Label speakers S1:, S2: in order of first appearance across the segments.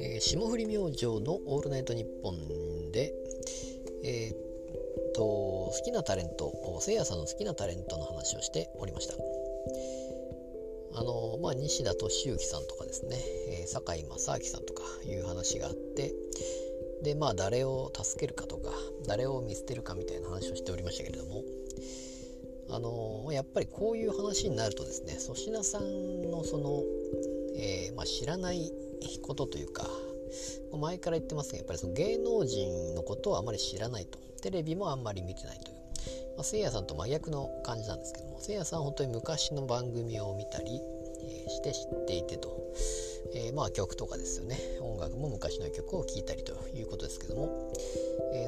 S1: えー、霜降り明星の「オールナイトニッポンで」えー、っと好きなタレントせいやさんの好きなタレントの話をしておりました。あのまあ西田敏行さんとかですね、えー、堺正明さんとかいう話があってでまあ誰を助けるかとか誰を見捨てるかみたいな話をしておりましたけれども。あのやっぱりこういう話になるとですね粗品さんのその、えー、まあ、知らないことというか前から言ってますがやっぱりその芸能人のことをあまり知らないと。テレビもあんまり見てないという、まあ、せいやさんと真逆の感じなんですけどもせいやさんは本当に昔の番組を見たり、え、して知っていてと、えー、まあ曲とかですよね。音楽も昔の曲を聴いたりということですけども。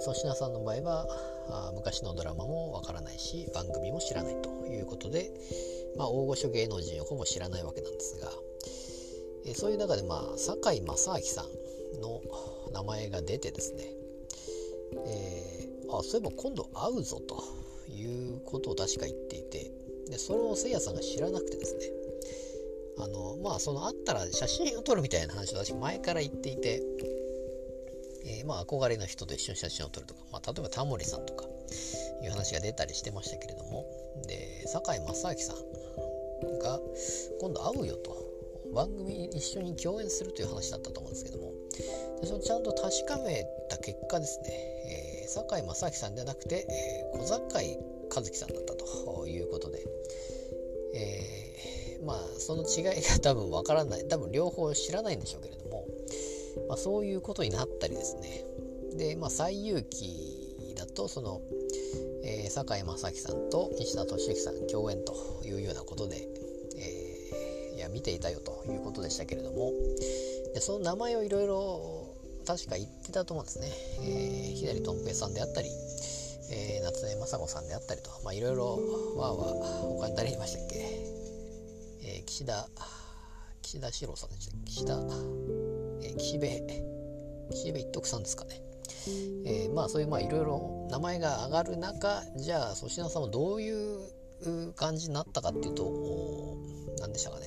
S1: 粗品、さんの場合はあ昔のドラマもわからないし番組も知らないということで、まあ、大御所芸能人をほぼ知らないわけなんですが。えそういう中でまあ堺正明さんの名前が出てですね、えー、あそういえば今度会うぞということを確か言っていてでそれをせいやさんが知らなくてですね。あのまあその会ったら写真を撮るみたいな話を私前から言っていて、えー、まあ憧れの人と一緒に写真を撮るとか、まあ、例えばタモリさんとかいう話が出たりしてましたけれどもで堺正明さんが今度会うよと番組一緒に共演するという話だったと思うんですけどもでそのちゃんと確かめた結果ですね、えー、堺正明さんではなくて、えー、小堺一樹さんだったということで、えー、まあその違いが多分わからない。多分両方知らないんでしょうけれども、まあ、そういうことになったりですね。でまあ最有機だとその、えー、堺正明さんと西田敏行さん共演というようなことで、えー、いや見ていたよということでしたけれどもでその名前をいろいろ確か言ってたと思うんですね、えー、左とん平さんであったり、えー、夏目雅子さんであったりといろいろわーわー他に誰いましたっけ、岸田岸田史郎さんでした岸田、え、岸辺岸辺一徳さんですかねえー、まあそういうまあいろいろ名前が上がる中じゃあ粗品さんはどういう感じになったかっていうと何でしたかね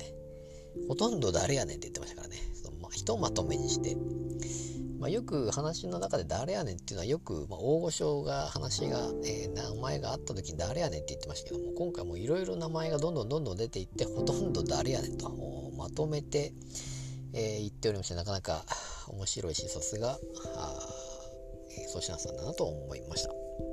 S1: ほとんど誰やねんって言ってましたからね。そのまあ、ひとまとめにして。まあ、よく話の中で誰やねんっていうのはよく、まあ、大御所が話が、えー、名前があった時に誰やねんって言ってましたけども今回もいろいろ名前がどんどんどんどん出ていってほとんど誰やねんとまとめて、えー、言っておりましてなかなか面白いしさすが粗品さんだなと思いました。